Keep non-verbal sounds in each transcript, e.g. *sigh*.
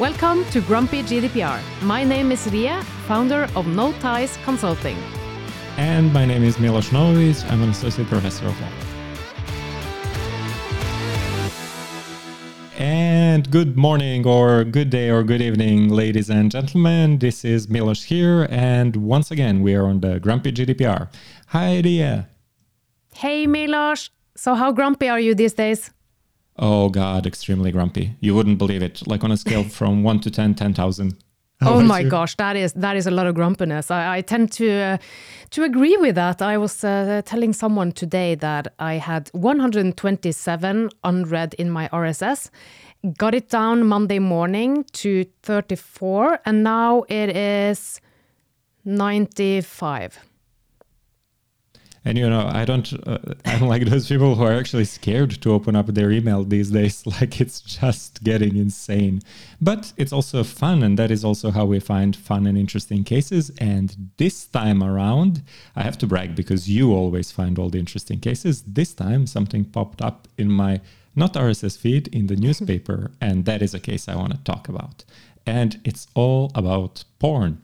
Welcome to Grumpy GDPR. My name is Ria, founder of No Ties Consulting. And my name is Milos Novović. I'm an associate professor of law. And good morning, or good day, or good evening, ladies and gentlemen. This is Milos here, and once again, we are on the Grumpy GDPR. Hi, Ria. Hey, Milos. So, how grumpy are you these days? Oh, God, extremely grumpy. You wouldn't believe it. Like on a scale *laughs* from 1 to 10, 10,000. oh my you? gosh, that is that is a lot of grumpiness. I, I tend to uh, to agree with that. I was uh, telling someone today that I had 127 unread in my RSS, got it down Monday morning to 34, and now it is 95. And you know, I don't, uh, *laughs* I'm like those people who are actually scared to open up their email these days. *laughs* Like it's just getting insane. But it's also fun, and that is also how we find fun and interesting cases. And this time around, I have to brag because you always find all the interesting cases. This time, something popped up in my not RSS feed in the *laughs* newspaper, and that is a case I want to talk about. And it's all about porn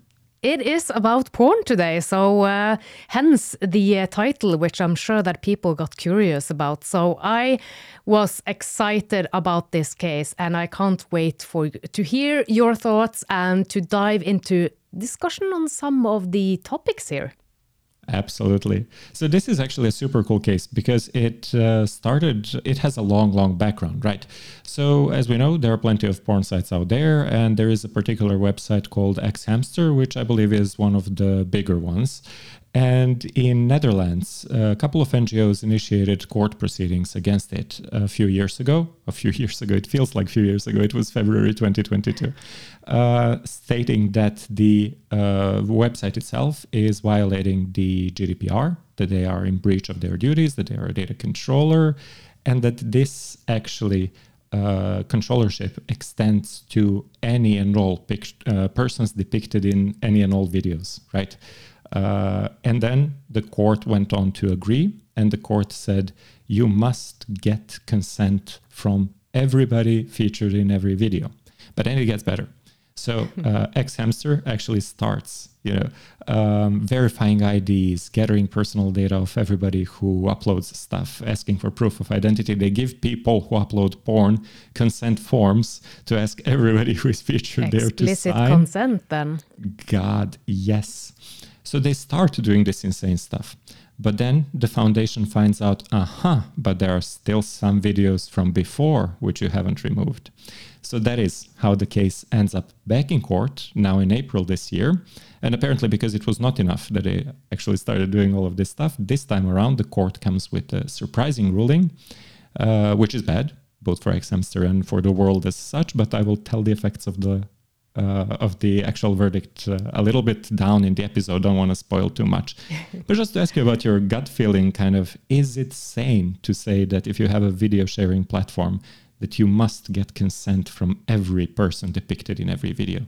it is about porn today, so uh, hence the uh, title, which I'm sure that people got curious about. So I was excited about this case, and I can't wait for to hear your thoughts and to dive into discussion on some of the topics here. Absolutely. So this is actually a super cool case because it uh, started. It has a long, long background, right? So as we know, there are plenty of porn sites out there, and there is a particular website called xHamster, which I believe is one of the bigger ones. And in Netherlands, a couple of NGOs initiated court proceedings against it a few years ago. A few *laughs* years ago, it feels like a few years ago. It was February 2022, uh, stating that the uh, website itself is violating the GDPR, that they are in breach of their duties, that they are a data controller, and that this actually uh, controllership extends to any and all pic- uh, persons depicted in any and all videos, right? Uh, and then the court went on to agree, and the court said you must get consent from everybody featured in every video. But then it gets better. So *laughs* uh, xHamster actually starts, you know, um, verifying IDs, gathering personal data of everybody who uploads stuff, asking for proof of identity. They give people who upload porn consent forms to ask everybody who is featured Explicit there to sign. Explicit consent, then. God, yes. So they start doing this insane stuff. But then the foundation finds out, aha, but there are still some videos from before which you haven't removed. So that is how the case ends up back in court now in April this year. And apparently, because it was not enough that they actually started doing all of this stuff, this time around the court comes with a surprising ruling, uh, which is bad, both for xHamster and for the world as such. But I will tell the effects of the uh, of the actual verdict uh, a little bit down in the episode. Don't want to spoil too much. *laughs* but just to ask you about your gut feeling, kind of, is it sane to say that if you have a video sharing platform, that you must get consent from every person depicted in every video?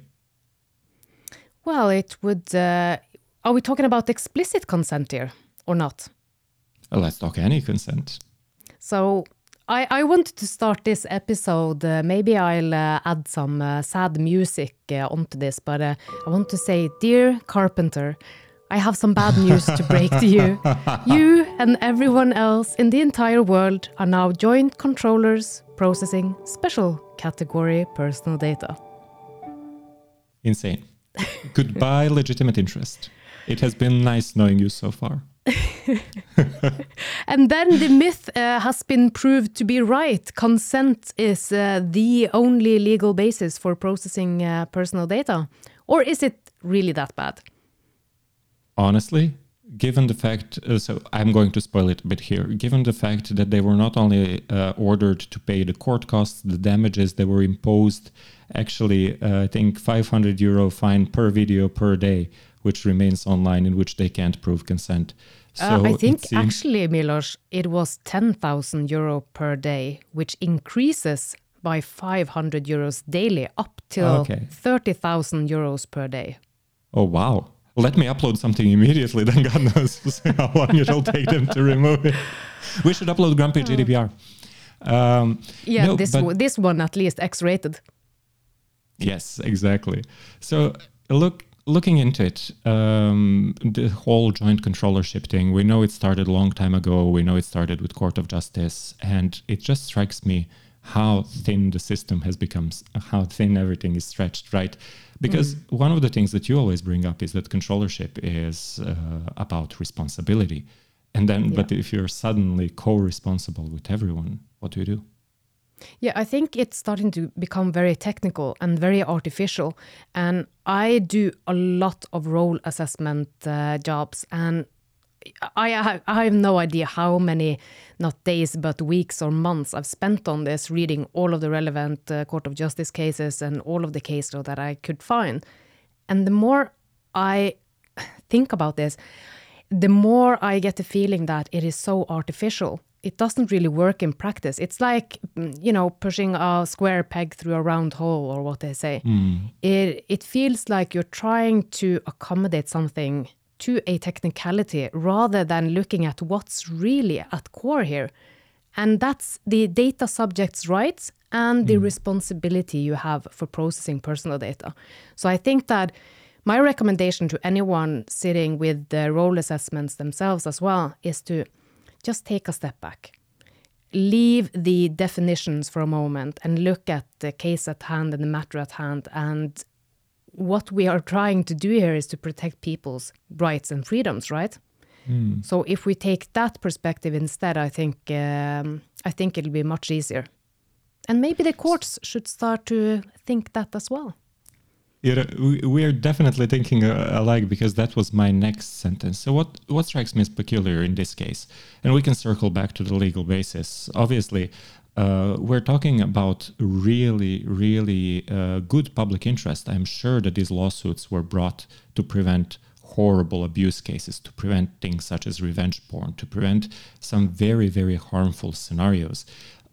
Well, it would. Uh, are we talking about explicit consent here or not? Well, let's talk any consent. So I, I wanted to start this episode. Uh, maybe I'll uh, add some uh, sad music uh, onto this, but uh, I want to say, dear Carpenter, I have some bad news to break to you. *laughs* You and everyone else in the entire world are now joint controllers processing special category personal data. Insane. Goodbye, legitimate interest. It has been nice knowing you so far. *laughs* and then the myth uh, has been proved to be right. Consent is uh, the only legal basis for processing uh, personal data. Or is it really that bad? Honestly, given the fact, uh, so I'm going to spoil it a bit here, given the fact that they were not only uh, ordered to pay the court costs, the damages, they were imposed actually, uh, I think, 500 euro fine per video per day, which remains online in which they can't prove consent. Uh, so uh, I think seems... actually, Milos, it was 10,000 euro per day, which increases by 500 euros daily up till okay. 30,000 euros per day. Oh, wow. Let me upload something immediately, then God knows *laughs* how long it'll take them to remove it. We should upload Grumpy GDPR. Um, yeah, no, this, this one at least X rated. Yes, exactly. So look, looking into it, um, the whole joint controllership thing. We know it started a long time ago. We know it started with Court of Justice, and it just strikes me how thin the system has become, how thin everything is stretched, right? Because mm. one of the things that you always bring up is that controllership is uh, about responsibility. And then, yeah. but if you're suddenly co responsible with everyone, what do you do? Yeah, I think it's starting to become very technical and very artificial. And I do a lot of role assessment uh, jobs, and I, I, have no idea how many, not days, but weeks or months I've spent on this, reading all of the relevant uh, Court of Justice cases and all of the cases that I could find. And the more I *sighs* think about this, the more I get the feeling that it is so artificial. It doesn't really work in practice. It's like, mm, you know, pushing a square peg through a round hole, or what they say. Mm. It, it feels like you're trying to accommodate something to a technicality rather than looking at what's really at core here. And that's the data subject's rights and the mm. responsibility you have for processing personal data. So I think that my recommendation to anyone sitting with the role assessments themselves as well is to just take a step back. Leave the definitions for a moment and look at the case at hand and the matter at hand and what we are trying to do here is to protect people's rights and freedoms, right? Mm. So if we take that perspective instead, I think um, I think it'll be much easier. And maybe the courts should start to think that as well. Yeah, we are definitely thinking uh, alike because that was my next sentence. So what what strikes me as peculiar in this case, and we can circle back to the legal basis. Obviously, uh, we're talking about really, really uh, good public interest. I'm sure that these lawsuits were brought to prevent horrible abuse cases, to prevent things such as revenge porn, to prevent some very, very harmful scenarios.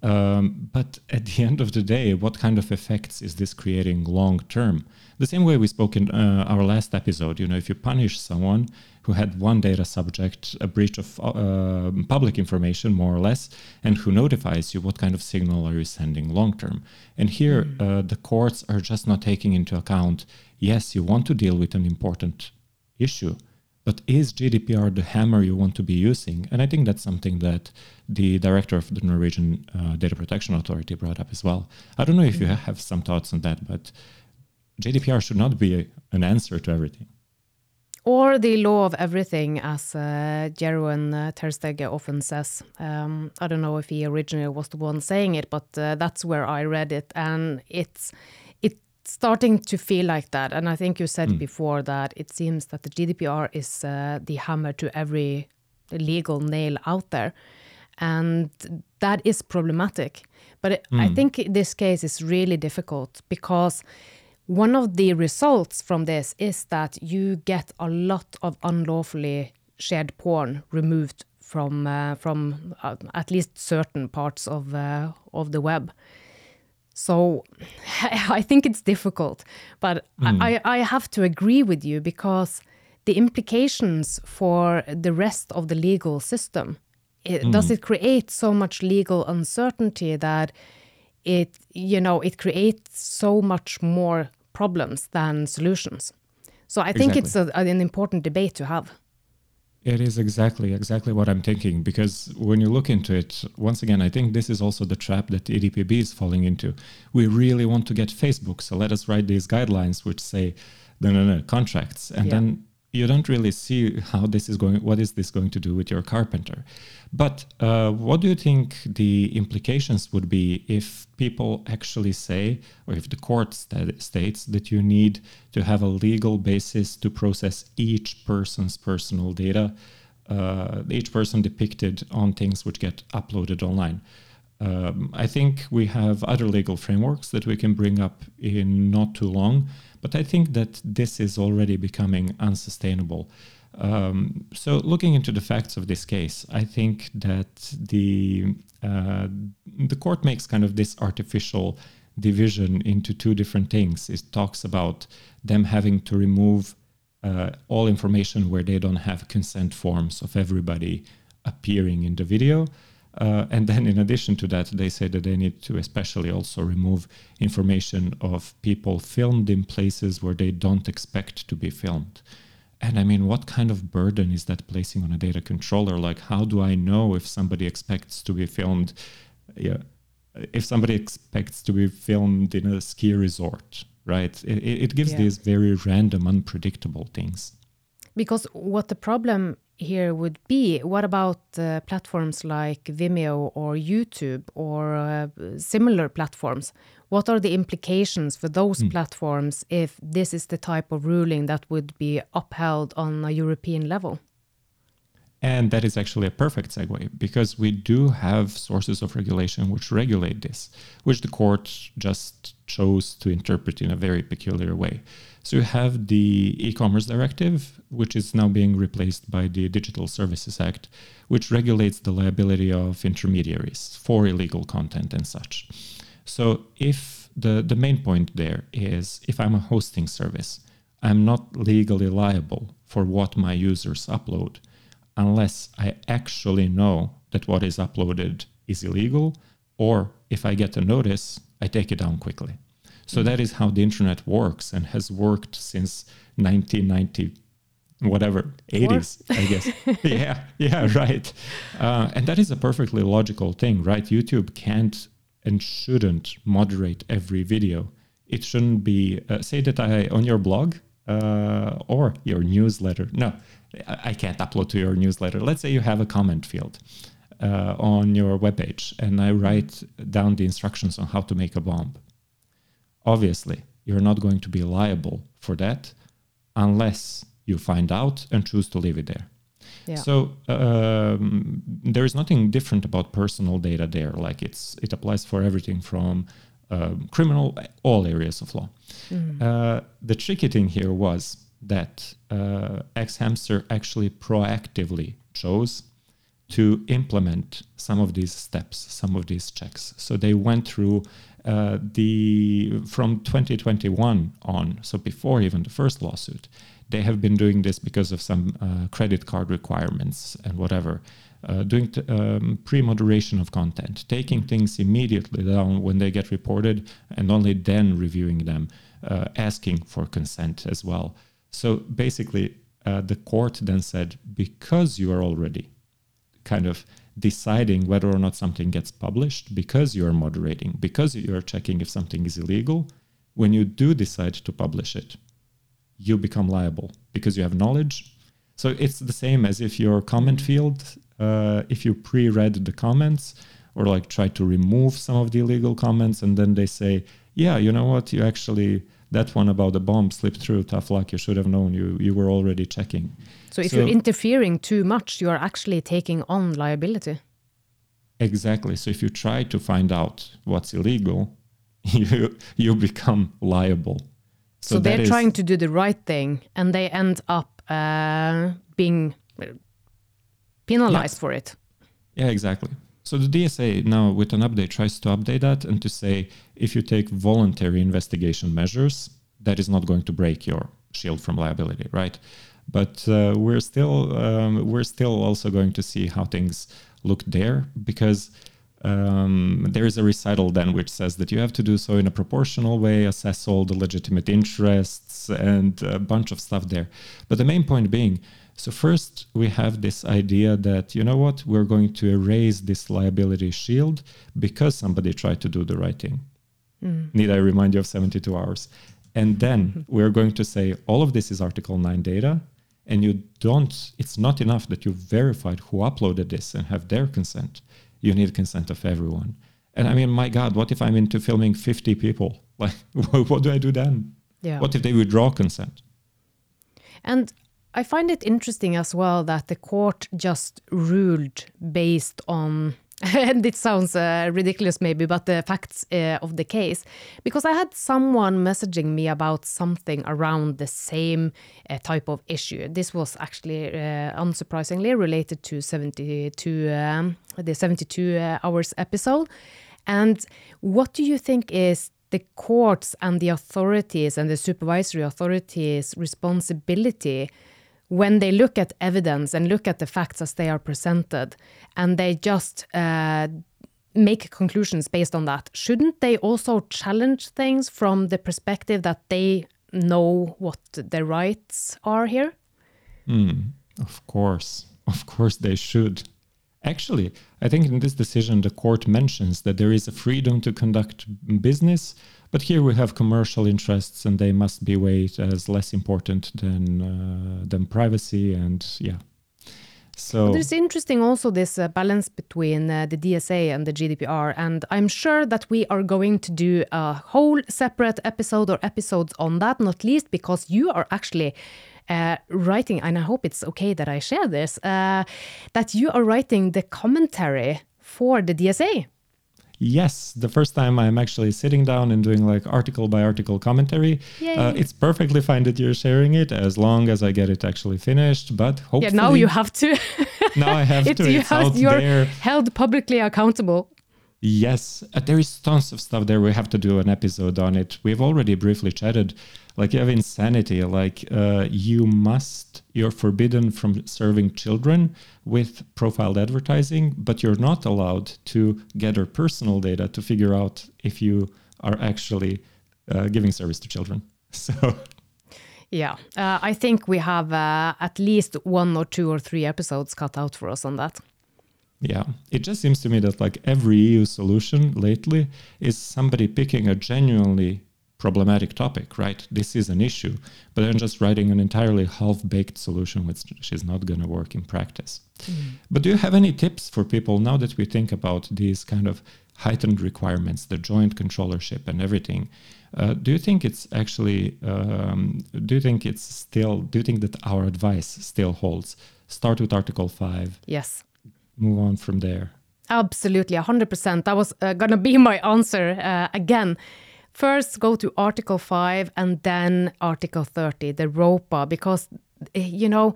Um, but at the end of the day, what kind of effects is this creating long term? The same way we spoke in uh, our last episode, you know, if you punish someone who had one data subject, a breach of uh, public information, more or less, and who notifies you, what kind of signal are you sending long term? And here, mm. uh, the courts are just not taking into account yes, you want to deal with an important issue, but is GDPR the hammer you want to be using? And I think that's something that the director of the Norwegian uh, Data Protection Authority brought up as well. I don't know if you have some thoughts on that, but GDPR should not be a, an answer to everything. Or the law of everything, as uh, Jeroen uh, Terstegge often says. Um, I don't know if he originally was the one saying it, but uh, that's where I read it, and it's it's starting to feel like that. And I think you said mm. before that it seems that the GDPR is uh, the hammer to every legal nail out there, and that is problematic. But it, mm. I think this case is really difficult because one of the results from this is that you get a lot of unlawfully shared porn removed from uh, from uh, at least certain parts of uh, of the web. So *laughs* I think it's difficult, but mm. I, I have to agree with you because the implications for the rest of the legal system it, mm. does it create so much legal uncertainty that it you know it creates so much more problems than solutions. So I think exactly. it's a, an important debate to have. It is exactly exactly what I'm thinking because when you look into it, once again, I think this is also the trap that EDPB is falling into. We really want to get Facebook, so let us write these guidelines which say no, no, no, contracts, and yeah. then you don't really see how this is going what is this going to do with your carpenter. But uh, what do you think the implications would be if people actually say or if the court st- states that you need to have a legal basis to process each person's personal data uh, each person depicted on things which get uploaded online? Um, I think we have other legal frameworks that we can bring up in not too long, but I think that this is already becoming unsustainable. Um, so, looking into the facts of this case, I think that the uh, the court makes kind of this artificial division into two different things. It talks about them having to remove uh, all information where they don't have consent forms of everybody appearing in the video, Uh, and then, in addition to that, they say that they need to especially also remove information of people filmed in places where they don't expect to be filmed. And I mean, what kind of burden is that placing on a data controller? Like, how do I know if somebody expects to be filmed? Yeah, if somebody expects to be filmed in a ski resort, right? It, it gives Yeah. these very random, unpredictable things. Because what the problem here would be, what about uh, platforms like Vimeo or YouTube or uh, similar platforms? What are the implications for those platforms if this is the type of ruling that would be upheld on a European level? And that is actually a perfect segue because we do have sources of regulation which regulate this, which the court just chose to interpret in a very peculiar way. So you have the e commerce directive, which is now being replaced by the Digital Services Act, which regulates the liability of intermediaries for illegal content and such. So if the, the main point there is if I'm a hosting service, I'm not legally liable for what my users upload unless I actually know that what is uploaded is illegal, or if I get a notice, I take it down quickly. So that is how the internet works and has worked since 1990, whatever, 80s, I guess. *laughs* yeah, yeah, right. Uh, and that is a perfectly logical thing, right? YouTube can't and shouldn't moderate every video. It shouldn't be, uh, say that I, on your blog, uh, or your newsletter. No, I I can't upload to your newsletter. Let's say you have a comment field uh, on your webpage, and I write down the instructions on how to make a bomb. Obviously, you're not going to be liable for that unless you find out and choose to leave it there. Yeah. So um, there is nothing different about personal data there. Like it's it applies for everything from um, criminal, all areas of law. Uh, the tricky thing here was that uh, Xhamster actually proactively chose to implement some of these steps, some of these checks. So they went through uh, the from 2021 on, so before even the first lawsuit, they have been doing this because of some uh, credit card requirements and whatever. Uh, doing t- um, pre-moderation of content, taking things immediately down when they get reported, and only then reviewing them, uh, asking for consent as well. So basically, uh, the court then said, because you are already kind of deciding whether or not something gets published, because you are moderating, because you are checking if something is illegal, when you do decide to publish it, you become liable because you have knowledge. So it's the same as if your comment field, uh, if you pre-read the comments or like try to remove some of the illegal comments, and then they say, "Yeah, you know what? You actually that one about the bomb slipped through. Tough luck. You should have known. You you were already checking." So if So- you're interfering too much, you are actually taking on liability. Exactly. So if you try to find out what's illegal, *laughs* you you become liable. So, that they're is- trying to do the right thing, and they end up uh, being uh, penalized for it. Yeah, exactly. So the DSA now with an update tries to update that and to say if you take voluntary investigation measures, that is not going to break your shield from liability, right? But uh, we're still um, we're still also going to see how things look there because um, there is a recital then which says that you have to do so in a proportional way, assess all the legitimate interests, and a bunch of stuff there. But the main point being, so first we have this idea that you know what, we're going to erase this liability shield because somebody tried to do the right thing. Mm. Need I remind you of 72 hours? And then *laughs* we're going to say all of this is Article 9 data, and you don't, it's not enough that you verified who uploaded this and have their consent. You need consent of everyone. And I mean, my God, what if I'm into filming 50 people? *laughs* Like, *laughs* what do I do then? Yeah. What if they withdraw consent? And I find it interesting as well that the court just ruled based on, *laughs* and it sounds uh, ridiculous maybe, but the facts uh, of the case. Because I had someone messaging me about something around the same uh, type of issue. This was actually, uh, unsurprisingly, related to 72, um, the 72 uh, hours episode. And what do you think is the courts and the authorities and the supervisory authorities' responsibility when they look at evidence and look at the facts as they are presented, and they just uh, make conclusions based on that, shouldn't they also challenge things from the perspective that they know what their rights are here? Mm, of course. Of course they should. Actually, I think in this decision, the court mentions that there is a freedom to conduct business, but here we have commercial interests and they must be weighed as less important than, uh, than privacy and yeah. So there's interesting also this uh, balance between uh, the DSA and the GDPR, and I'm sure that we are going to do a whole separate episode or episodes on that, not least because you are actually uh, writing, and I hope it's okay that I share this, uh, that you are writing the commentary for the DSA. Yes, the first time I'm actually sitting down and doing like article by article commentary. Uh, it's perfectly fine that you're sharing it as long as I get it actually finished. But hopefully, yeah, now you have to. now I have *laughs* to. You it's have, out you're there. held publicly accountable. Yes, uh, there is tons of stuff there. We have to do an episode on it. We've already briefly chatted. Like you have insanity. Like uh, you must you're forbidden from serving children with profiled advertising but you're not allowed to gather personal data to figure out if you are actually uh, giving service to children. *laughs* So yeah. Uh, i think we have uh, at least one or two or three episodes cut out for us on that yeah, it just seems to me that like every EU solution lately is somebody picking a genuinely problematic topic, right? This is an issue, but then just writing an entirely half baked solution, which is not going to work in practice. Mm. But do you have any tips for people now that we think about these kind of heightened requirements, the joint controllership and everything? Uh, do you think it's actually, um, do you think it's still, do you think that our advice still holds? Start with Article 5. Yes. Move on from there. Absolutely, 100%. That was uh, going to be *laughs* my answer uh, again first go to Article 5 and then Article 30, the ROPA, because, eh, you know,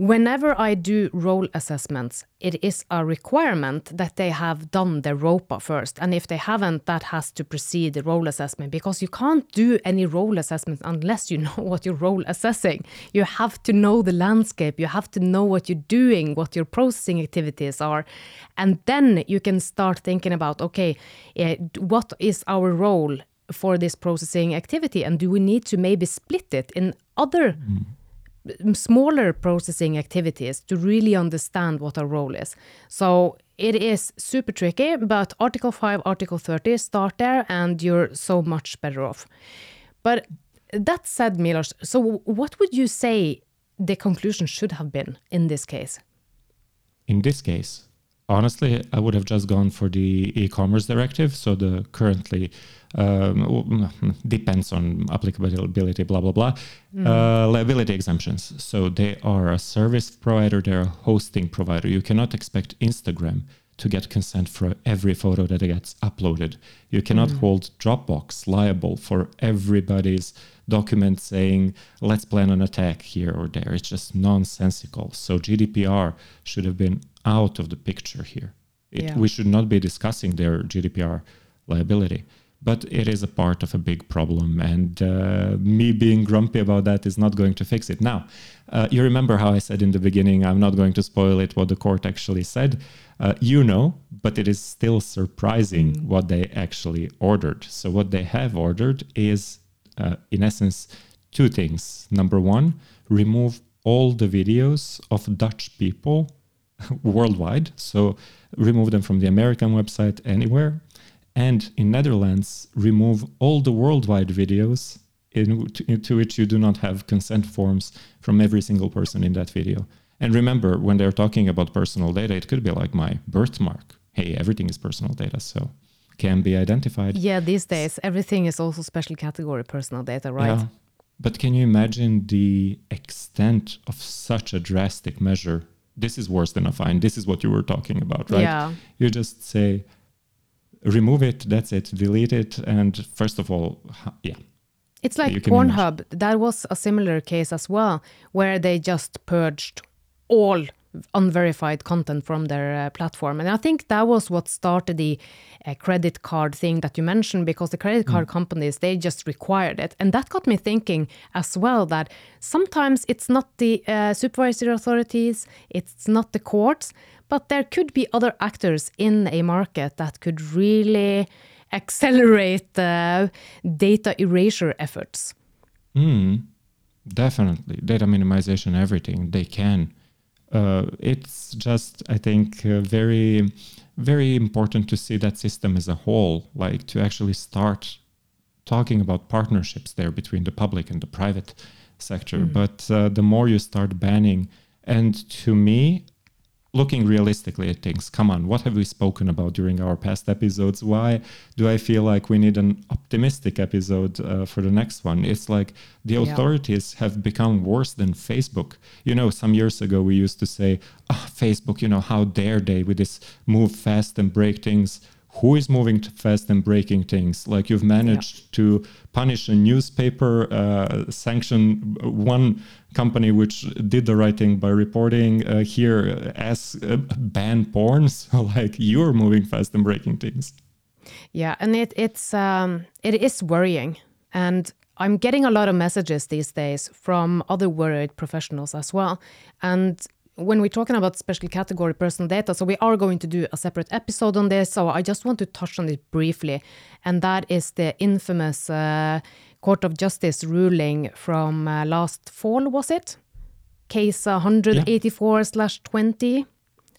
whenever I do role assessments, it is a requirement that they have done the ROPA first. And if they haven't, that has to precede the role assessment because you can't do any role assessment unless you *laughs* know what you're role assessing. You have to know the landscape, you have to know what you're doing, what your processing activities are. And then you can start thinking about okay, uh, what is our role for this processing activity? And do we need to maybe split it in other mm. Smaller processing activities to really understand what our role is? So it is super tricky, but Article 5, Article 30 start there, and you're so much better off. But that said, Milos, so what would you say the conclusion should have been in this case? In this case, honestly, I would have just gone for the e-commerce directive. So the currently um, *laughs* depends on applicability, blah blah blah. Mm. Uh, liability exemptions. So they are a service provider, they're a hosting provider. You cannot expect Instagram to get consent for every photo that gets uploaded. You cannot mm. hold Dropbox liable for everybody's document saying, let's plan an attack here or there. It's just nonsensical. So GDPR should have been out of the picture here. It, yeah. We should not be discussing their GDPR liability. But it is a part of a big problem, and uh, me being grumpy about that is not going to fix it. Now, uh, you remember how I said in the beginning, I'm not going to spoil it what the court actually said. Uh, you know, but it is still surprising mm. what they actually ordered. So, what they have ordered is, uh, in essence, two things. Number one, remove all the videos of Dutch people *laughs* worldwide. So remove them from the American website anywhere. And in Netherlands, remove all the worldwide videos in, into which you do not have consent forms from every single person in that video. And remember, when they're talking about personal data, it could be like my birthmark. Hey, everything is personal data, so can be identified. Yeah, these days everything is also special category personal data, right? Yeah. But can you imagine the extent of such a drastic measure this is worse than a fine. This is what you were talking about, right? Yeah. You just say, remove it, that's it, delete it. And first of all, yeah. It's like Pornhub. That was a similar case as well, where they just purged all unverified content from their uh, platform. And I think that was what started the uh, credit card thing that you mentioned, because the credit card mm. companies, they just required it. And that got me thinking as well that sometimes it's not the uh, supervisory authorities, it's not the courts, but there could be other actors in a market that could really accelerate the data erasure efforts. Mm, definitely. Data minimization, everything they can uh, it's just I think uh, very very important to see that system as a whole, like to actually start talking about partnerships there between the public and the private sector. Mm. But uh, the more you start banning, and to me, looking realistically at things. Come on what have we spoken about during our past episodes? Why do i feel like we need an optimistic episode uh, for the next one? It's like the authorities yeah. have become worse than facebook. You know some years ago we used to say oh, facebook you know how dare they with this move fast and break things. Who is moving fast and breaking things? Like you've managed yeah. to punish a newspaper uh, sanction one company which did the right thing by reporting uh, here as uh, ban porn. *laughs* So like you're moving fast and breaking things. Yeah and it it's um it is worrying. And i'm getting a lot of messages these days from other worried professionals as well. And when we're talking about special category personal data, so we are going to do a separate episode on this. So I just want to touch on it briefly, and that is the infamous uh, Court of Justice ruling from uh, last fall, was it? Case 184 slash 20.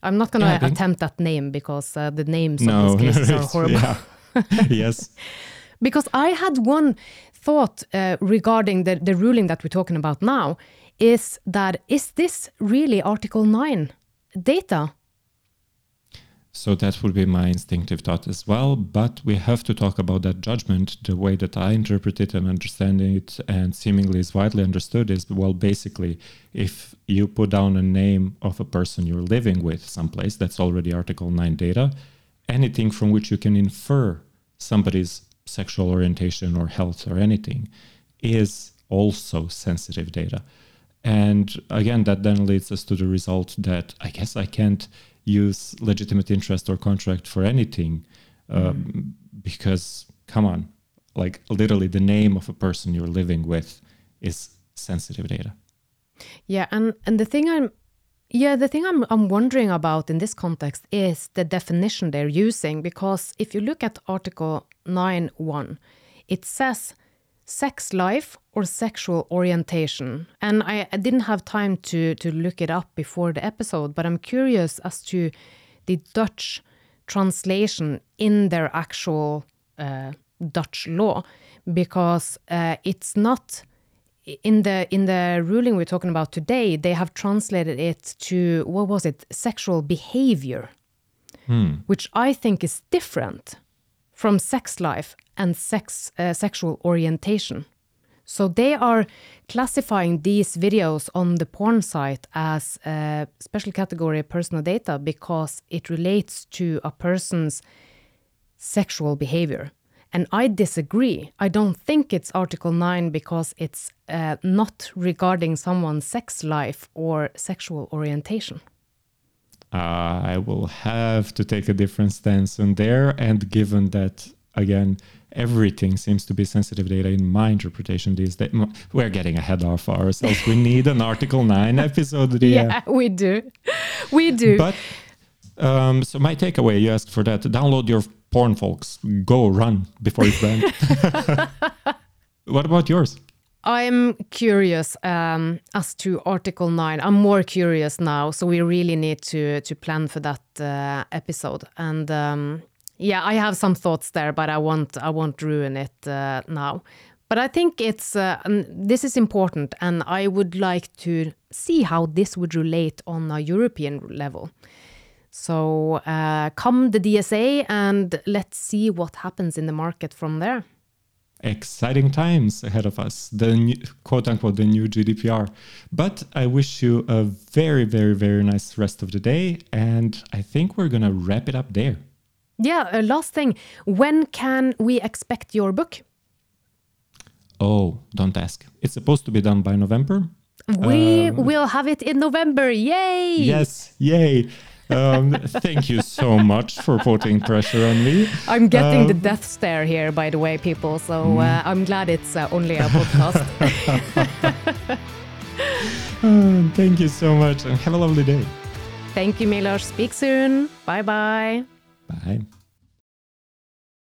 I'm not going to yeah, attempt that name because uh, the names no, of these *laughs* cases are horrible. Yeah. *laughs* yes. *laughs* because I had one thought uh, regarding the, the ruling that we're talking about now is that is this really Article 9 data? So that would be my instinctive thought as well. But we have to talk about that judgment. The way that I interpret it and understand it, and seemingly is widely understood, is well, basically, if you put down a name of a person you're living with someplace, that's already Article 9 data. Anything from which you can infer somebody's sexual orientation or health or anything is also sensitive data. And again, that then leads us to the result that I guess I can't use legitimate interest or contract for anything um, mm. because, come on, like literally the name of a person you're living with is sensitive data. Yeah, and and the thing I'm yeah, the thing I'm I'm wondering about in this context is the definition they're using because if you look at Article 9.1, it says sex life or sexual orientation. And I, I, didn't have time to, to look it up before the episode, but I'm curious as to the Dutch translation in their actual uh, Dutch law, because uh, it's not in the in the ruling we're talking about today. They have translated it to what was it? Sexual behavior, hmm. which I think is different from sex life and sex uh, sexual orientation. So they are classifying these videos on the porn site as a special category of personal data because it relates to a person's sexual behavior. And I disagree. I don't think it's Article 9 because it's uh, not regarding someone's sex life or sexual orientation. Uh, I will have to take a different stance on there. And given that, again, everything seems to be sensitive data in my interpretation these days. We're getting ahead of ourselves. we need an Article 9 *laughs* episode. Yeah, we do. We do. But um, so my takeaway, you asked for that. Download your porn, folks. Go run before it's *laughs* banned. *laughs* what about yours? I'm curious um, as to Article 9. I'm more curious now, so we really need to to plan for that uh, episode. And um, yeah, I have some thoughts there, but I won't I won't ruin it uh, now. But I think it's uh, this is important, and I would like to see how this would relate on a European level. So uh, come the DSA, and let's see what happens in the market from there exciting times ahead of us, the new, quote unquote the new GDPR. But I wish you a very, very, very nice rest of the day. And I think we're going to wrap it up there. Yeah, uh, last thing. When can we expect your book? Oh, don't ask. It's supposed to be done by November. We Um, will have it in November. Yay! Yes, yay. Um, thank you so much for putting pressure on me. I'm getting the Um, death stare here, by the way, people. So uh, I'm glad it's uh, only a podcast. Uh, *laughs* *laughs* thank you so much and have a lovely day. Thank you, Milos. Speak soon. Bye bye. Bye.